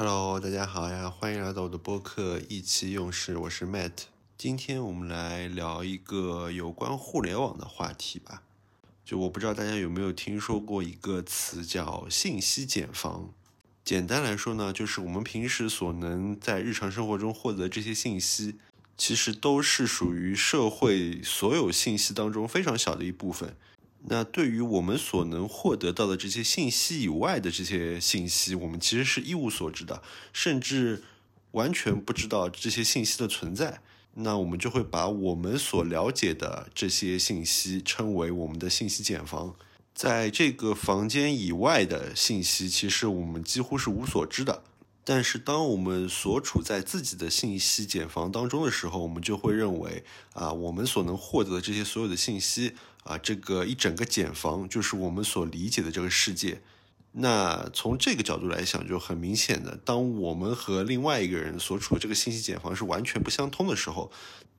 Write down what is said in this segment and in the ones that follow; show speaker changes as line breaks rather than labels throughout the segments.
Hello，大家好呀，欢迎来到我的播客意气用事，我是 Matt。今天我们来聊一个有关互联网的话题吧。就我不知道大家有没有听说过一个词叫信息茧房。简单来说呢，就是我们平时所能在日常生活中获得这些信息，其实都是属于社会所有信息当中非常小的一部分。那对于我们所能获得到的这些信息以外的这些信息，我们其实是一无所知的，甚至完全不知道这些信息的存在。那我们就会把我们所了解的这些信息称为我们的信息茧房。在这个房间以外的信息，其实我们几乎是无所知的。但是，当我们所处在自己的信息茧房当中的时候，我们就会认为啊，我们所能获得的这些所有的信息啊，这个一整个茧房就是我们所理解的这个世界。那从这个角度来想，就很明显的，当我们和另外一个人所处的这个信息茧房是完全不相通的时候，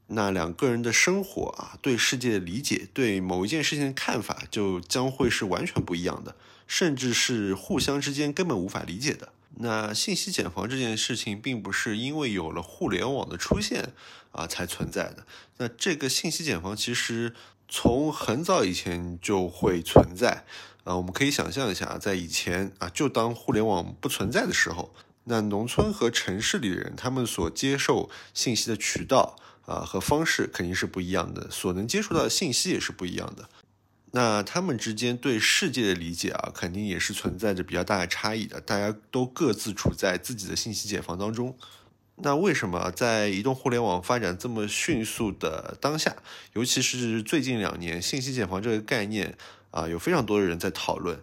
那两个人的生活啊，对世界的理解，对某一件事情的看法，就将会是完全不一样的，甚至是互相之间根本无法理解的。那信息茧房这件事情，并不是因为有了互联网的出现啊才存在的。那这个信息茧房其实从很早以前就会存在啊。我们可以想象一下，在以前啊，就当互联网不存在的时候，那农村和城市里的人，他们所接受信息的渠道啊和方式肯定是不一样的，所能接触到的信息也是不一样的。那他们之间对世界的理解啊，肯定也是存在着比较大的差异的。大家都各自处在自己的信息茧房当中。那为什么在移动互联网发展这么迅速的当下，尤其是最近两年，信息茧房这个概念啊，有非常多的人在讨论，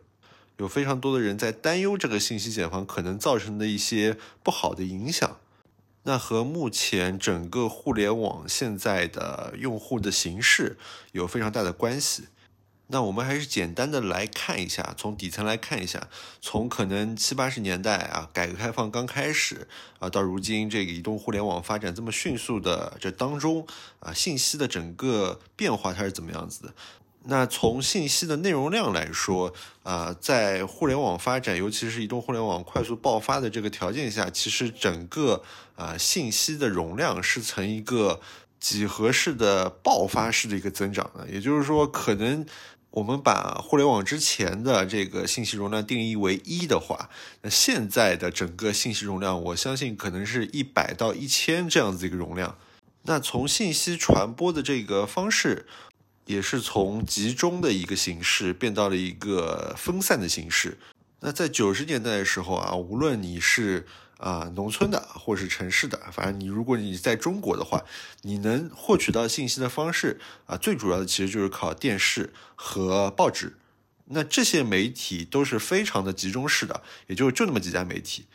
有非常多的人在担忧这个信息茧房可能造成的一些不好的影响。那和目前整个互联网现在的用户的形式有非常大的关系。那我们还是简单的来看一下，从底层来看一下，从可能七八十年代啊，改革开放刚开始啊，到如今这个移动互联网发展这么迅速的这当中啊，信息的整个变化它是怎么样子的？那从信息的内容量来说啊，在互联网发展，尤其是移动互联网快速爆发的这个条件下，其实整个啊信息的容量是呈一个几何式的爆发式的一个增长的，也就是说可能。我们把互联网之前的这个信息容量定义为一的话，那现在的整个信息容量，我相信可能是一百到一千这样子一个容量。那从信息传播的这个方式，也是从集中的一个形式变到了一个分散的形式。那在九十年代的时候啊，无论你是啊，农村的或是城市的，反正你如果你在中国的话，你能获取到信息的方式啊，最主要的其实就是靠电视和报纸。那这些媒体都是非常的集中式的，也就就那么几家媒体。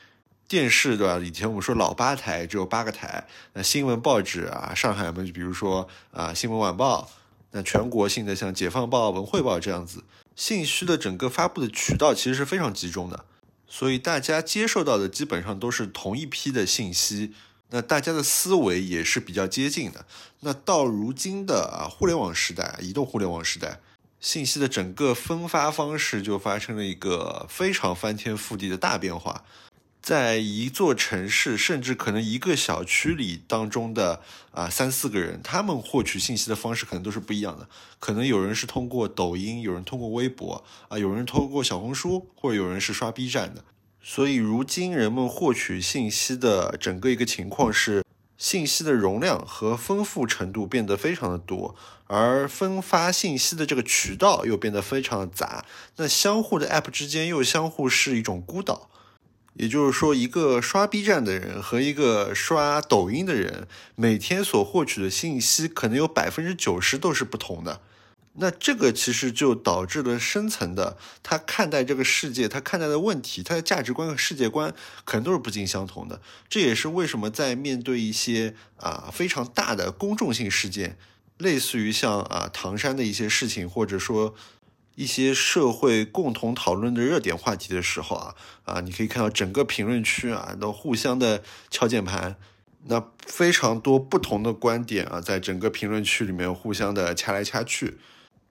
电视对吧？以前我们说老八台只有八个台。那新闻报纸啊，上海嘛，就比如说啊，新闻晚报。那全国性的像解放报、文汇报这样子，信息的整个发布的渠道其实是非常集中的。所以大家接受到的基本上都是同一批的信息，那大家的思维也是比较接近的。那到如今的啊互联网时代，移动互联网时代，信息的整个分发方式就发生了一个非常翻天覆地的大变化。在一座城市，甚至可能一个小区里当中的啊三四个人，他们获取信息的方式可能都是不一样的。可能有人是通过抖音，有人通过微博，啊，有人通过小红书，或者有人是刷 B 站的。所以，如今人们获取信息的整个一个情况是，信息的容量和丰富程度变得非常的多，而分发信息的这个渠道又变得非常的杂。那相互的 App 之间又相互是一种孤岛。也就是说，一个刷 B 站的人和一个刷抖音的人，每天所获取的信息可能有百分之九十都是不同的。那这个其实就导致了深层的，他看待这个世界，他看待的问题，他的价值观和世界观可能都是不尽相同的。这也是为什么在面对一些啊非常大的公众性事件，类似于像啊唐山的一些事情，或者说。一些社会共同讨论的热点话题的时候啊啊，你可以看到整个评论区啊都互相的敲键盘，那非常多不同的观点啊，在整个评论区里面互相的掐来掐去。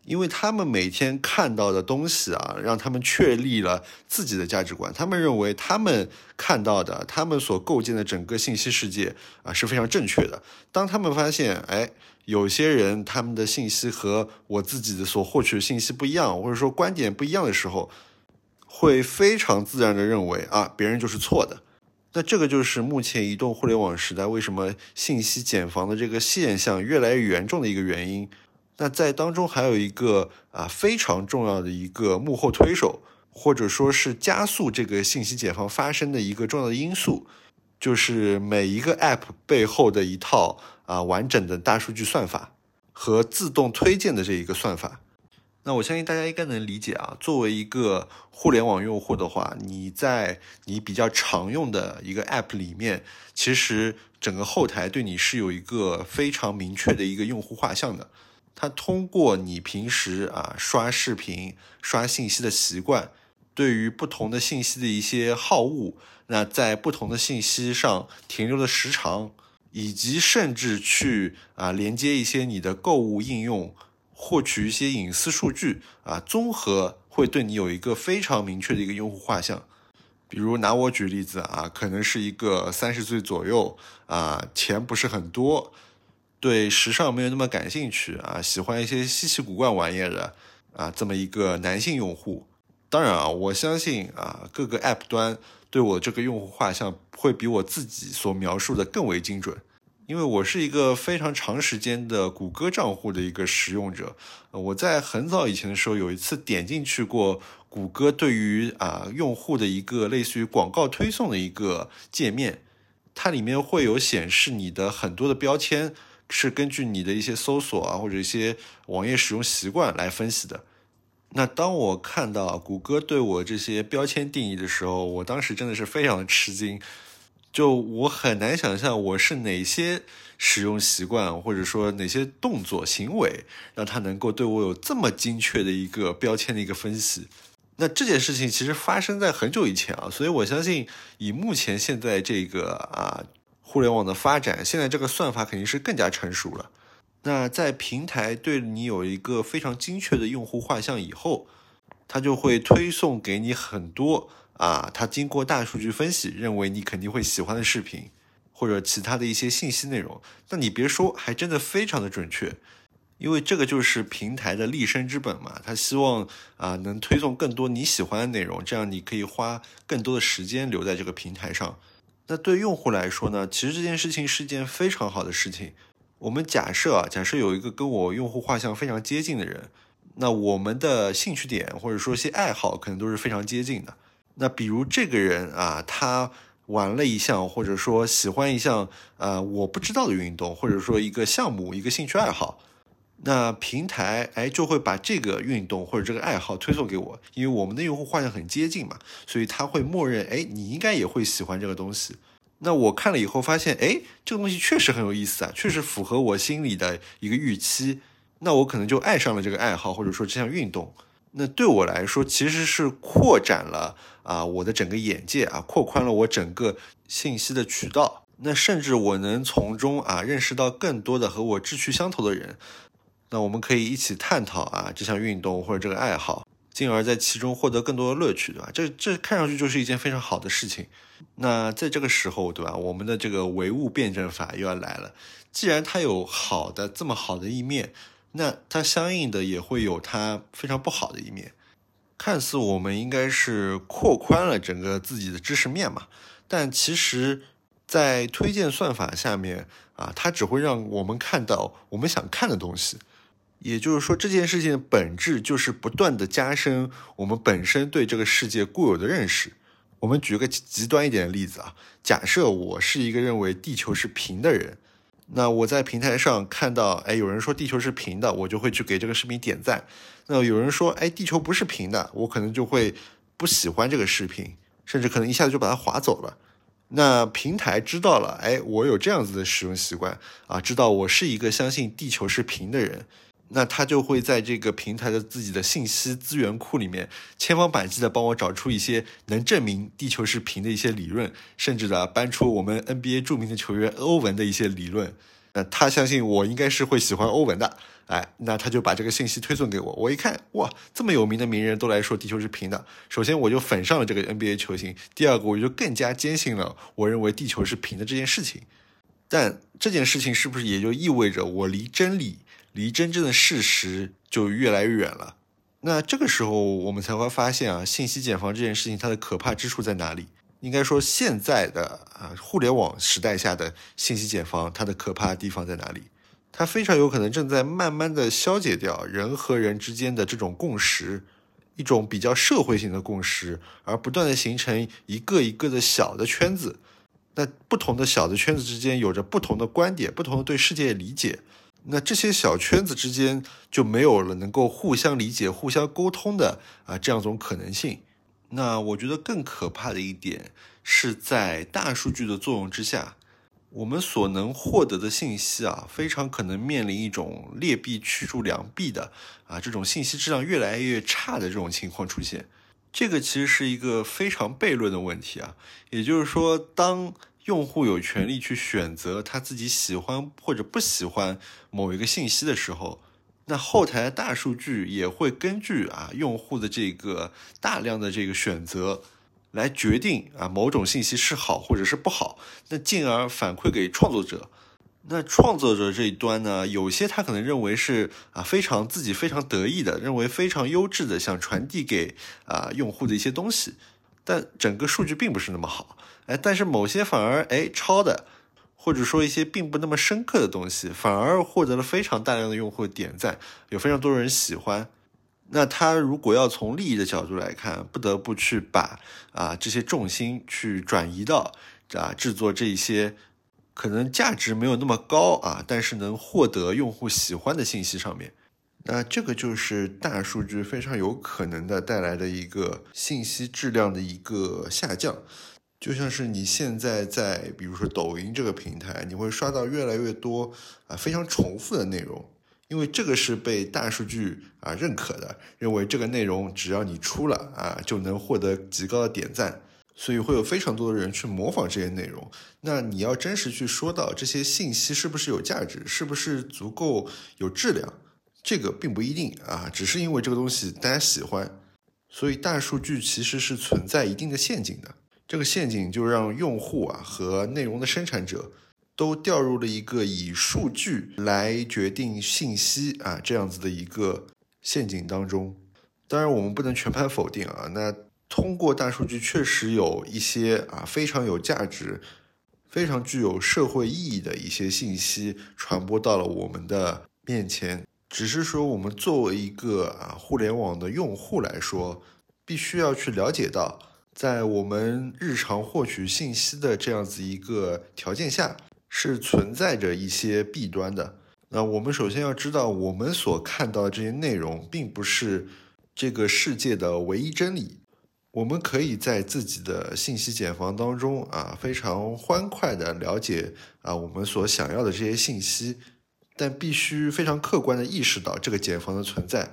因为他们每天看到的东西啊，让他们确立了自己的价值观。他们认为他们看到的，他们所构建的整个信息世界啊是非常正确的。当他们发现，哎，有些人他们的信息和我自己的所获取的信息不一样，或者说观点不一样的时候，会非常自然的认为啊，别人就是错的。那这个就是目前移动互联网时代为什么信息茧房的这个现象越来越严重的一个原因。那在当中还有一个啊非常重要的一个幕后推手，或者说是加速这个信息解放发生的一个重要的因素，就是每一个 App 背后的一套啊完整的大数据算法和自动推荐的这一个算法。那我相信大家应该能理解啊，作为一个互联网用户的话，你在你比较常用的一个 App 里面，其实整个后台对你是有一个非常明确的一个用户画像的。它通过你平时啊刷视频、刷信息的习惯，对于不同的信息的一些好恶，那在不同的信息上停留的时长，以及甚至去啊连接一些你的购物应用，获取一些隐私数据啊，综合会对你有一个非常明确的一个用户画像。比如拿我举例子啊，可能是一个三十岁左右啊，钱不是很多。对时尚没有那么感兴趣啊，喜欢一些稀奇古怪玩意的啊，这么一个男性用户。当然啊，我相信啊，各个 App 端对我这个用户画像会比我自己所描述的更为精准，因为我是一个非常长时间的谷歌账户的一个使用者。我在很早以前的时候有一次点进去过谷歌对于啊用户的一个类似于广告推送的一个界面，它里面会有显示你的很多的标签。是根据你的一些搜索啊，或者一些网页使用习惯来分析的。那当我看到谷歌对我这些标签定义的时候，我当时真的是非常的吃惊。就我很难想象我是哪些使用习惯，或者说哪些动作行为，让它能够对我有这么精确的一个标签的一个分析。那这件事情其实发生在很久以前啊，所以我相信以目前现在这个啊。互联网的发展，现在这个算法肯定是更加成熟了。那在平台对你有一个非常精确的用户画像以后，它就会推送给你很多啊，它经过大数据分析认为你肯定会喜欢的视频，或者其他的一些信息内容。那你别说，还真的非常的准确，因为这个就是平台的立身之本嘛。他希望啊能推送更多你喜欢的内容，这样你可以花更多的时间留在这个平台上。那对用户来说呢？其实这件事情是一件非常好的事情。我们假设啊，假设有一个跟我用户画像非常接近的人，那我们的兴趣点或者说一些爱好可能都是非常接近的。那比如这个人啊，他玩了一项或者说喜欢一项呃我不知道的运动，或者说一个项目、一个兴趣爱好。那平台哎就会把这个运动或者这个爱好推送给我，因为我们的用户画像很接近嘛，所以他会默认哎你应该也会喜欢这个东西。那我看了以后发现哎这个东西确实很有意思啊，确实符合我心里的一个预期，那我可能就爱上了这个爱好或者说这项运动。那对我来说其实是扩展了啊我的整个眼界啊，扩宽了我整个信息的渠道。那甚至我能从中啊认识到更多的和我志趣相投的人。那我们可以一起探讨啊这项运动或者这个爱好，进而在其中获得更多的乐趣，对吧？这这看上去就是一件非常好的事情。那在这个时候，对吧？我们的这个唯物辩证法又要来了。既然它有好的这么好的一面，那它相应的也会有它非常不好的一面。看似我们应该是扩宽了整个自己的知识面嘛，但其实，在推荐算法下面啊，它只会让我们看到我们想看的东西。也就是说，这件事情的本质就是不断的加深我们本身对这个世界固有的认识。我们举个极端一点的例子啊，假设我是一个认为地球是平的人，那我在平台上看到，哎，有人说地球是平的，我就会去给这个视频点赞。那有人说，哎，地球不是平的，我可能就会不喜欢这个视频，甚至可能一下子就把它划走了。那平台知道了，哎，我有这样子的使用习惯啊，知道我是一个相信地球是平的人。那他就会在这个平台的自己的信息资源库里面，千方百计的帮我找出一些能证明地球是平的一些理论，甚至的搬出我们 NBA 著名的球员欧文的一些理论。那他相信我应该是会喜欢欧文的，哎，那他就把这个信息推送给我。我一看，哇，这么有名的名人都来说地球是平的。首先我就粉上了这个 NBA 球星，第二个我就更加坚信了我认为地球是平的这件事情。但这件事情是不是也就意味着我离真理、离真正的事实就越来越远了？那这个时候我们才会发现啊，信息茧房这件事情它的可怕之处在哪里？应该说，现在的啊互联网时代下的信息茧房，它的可怕的地方在哪里？它非常有可能正在慢慢的消解掉人和人之间的这种共识，一种比较社会性的共识，而不断的形成一个一个的小的圈子。那不同的小的圈子之间有着不同的观点，不同的对世界理解。那这些小圈子之间就没有了能够互相理解、互相沟通的啊这样一种可能性。那我觉得更可怕的一点是在大数据的作用之下，我们所能获得的信息啊，非常可能面临一种劣币驱逐良币的啊这种信息质量越来越差的这种情况出现。这个其实是一个非常悖论的问题啊，也就是说，当用户有权利去选择他自己喜欢或者不喜欢某一个信息的时候。那后台大数据也会根据啊用户的这个大量的这个选择，来决定啊某种信息是好或者是不好，那进而反馈给创作者。那创作者这一端呢，有些他可能认为是啊非常自己非常得意的，认为非常优质的，想传递给啊用户的一些东西，但整个数据并不是那么好。哎，但是某些反而哎抄的。或者说一些并不那么深刻的东西，反而获得了非常大量的用户点赞，有非常多人喜欢。那他如果要从利益的角度来看，不得不去把啊这些重心去转移到啊制作这些可能价值没有那么高啊，但是能获得用户喜欢的信息上面。那这个就是大数据非常有可能的带来的一个信息质量的一个下降。就像是你现在在，比如说抖音这个平台，你会刷到越来越多啊非常重复的内容，因为这个是被大数据啊认可的，认为这个内容只要你出了啊就能获得极高的点赞，所以会有非常多的人去模仿这些内容。那你要真实去说到这些信息是不是有价值，是不是足够有质量，这个并不一定啊，只是因为这个东西大家喜欢，所以大数据其实是存在一定的陷阱的。这个陷阱就让用户啊和内容的生产者都掉入了一个以数据来决定信息啊这样子的一个陷阱当中。当然，我们不能全盘否定啊。那通过大数据，确实有一些啊非常有价值、非常具有社会意义的一些信息传播到了我们的面前。只是说，我们作为一个啊互联网的用户来说，必须要去了解到。在我们日常获取信息的这样子一个条件下，是存在着一些弊端的。那我们首先要知道，我们所看到的这些内容，并不是这个世界的唯一真理。我们可以在自己的信息茧房当中啊，非常欢快的了解啊我们所想要的这些信息，但必须非常客观的意识到这个茧房的存在，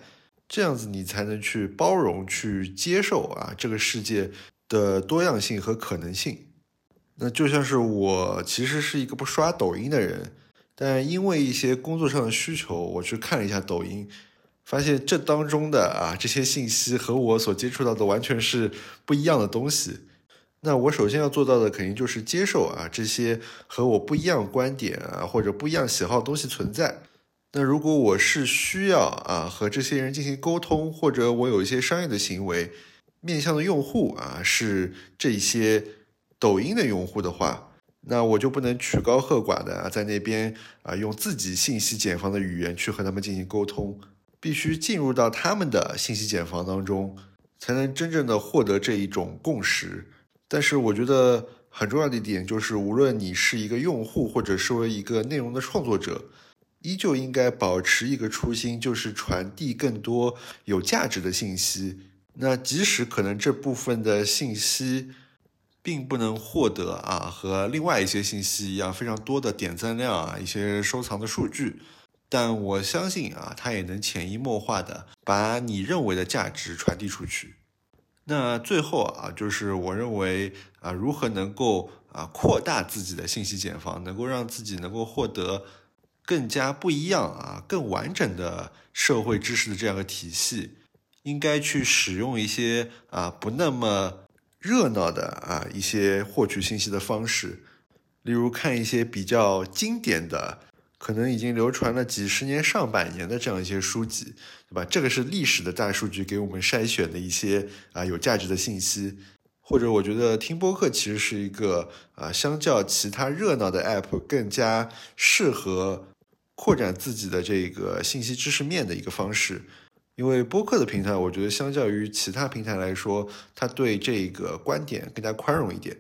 这样子你才能去包容、去接受啊这个世界。的多样性和可能性，那就像是我其实是一个不刷抖音的人，但因为一些工作上的需求，我去看了一下抖音，发现这当中的啊这些信息和我所接触到的完全是不一样的东西。那我首先要做到的肯定就是接受啊这些和我不一样观点啊或者不一样喜好的东西存在。那如果我是需要啊和这些人进行沟通，或者我有一些商业的行为。面向的用户啊是这些抖音的用户的话，那我就不能曲高和寡的啊在那边啊用自己信息茧房的语言去和他们进行沟通，必须进入到他们的信息茧房当中，才能真正的获得这一种共识。但是我觉得很重要的一点就是，无论你是一个用户，或者是为一个内容的创作者，依旧应该保持一个初心，就是传递更多有价值的信息。那即使可能这部分的信息并不能获得啊，和另外一些信息一样非常多的点赞量啊，一些收藏的数据，但我相信啊，它也能潜移默化的把你认为的价值传递出去。那最后啊，就是我认为啊，如何能够啊扩大自己的信息茧房，能够让自己能够获得更加不一样啊，更完整的社会知识的这样的体系，应该去使用一些啊不那么热闹的啊一些获取信息的方式，例如看一些比较经典的，可能已经流传了几十年、上百年的这样一些书籍，对吧？这个是历史的大数据给我们筛选的一些啊有价值的信息。或者我觉得听播客其实是一个啊，相较其他热闹的 app 更加适合扩展自己的这个信息知识面的一个方式。因为播客的平台，我觉得相较于其他平台来说，它对这个观点更加宽容一点，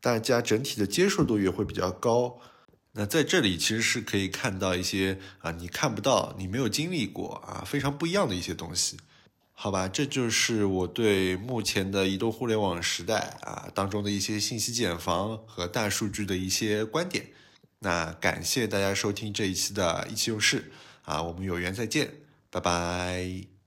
大家整体的接受度也会比较高。那在这里其实是可以看到一些啊，你看不到、你没有经历过啊，非常不一样的一些东西。好吧，这就是我对目前的移动互联网时代啊当中的一些信息茧房和大数据的一些观点。那感谢大家收听这一期的意气用事啊，我们有缘再见，拜拜。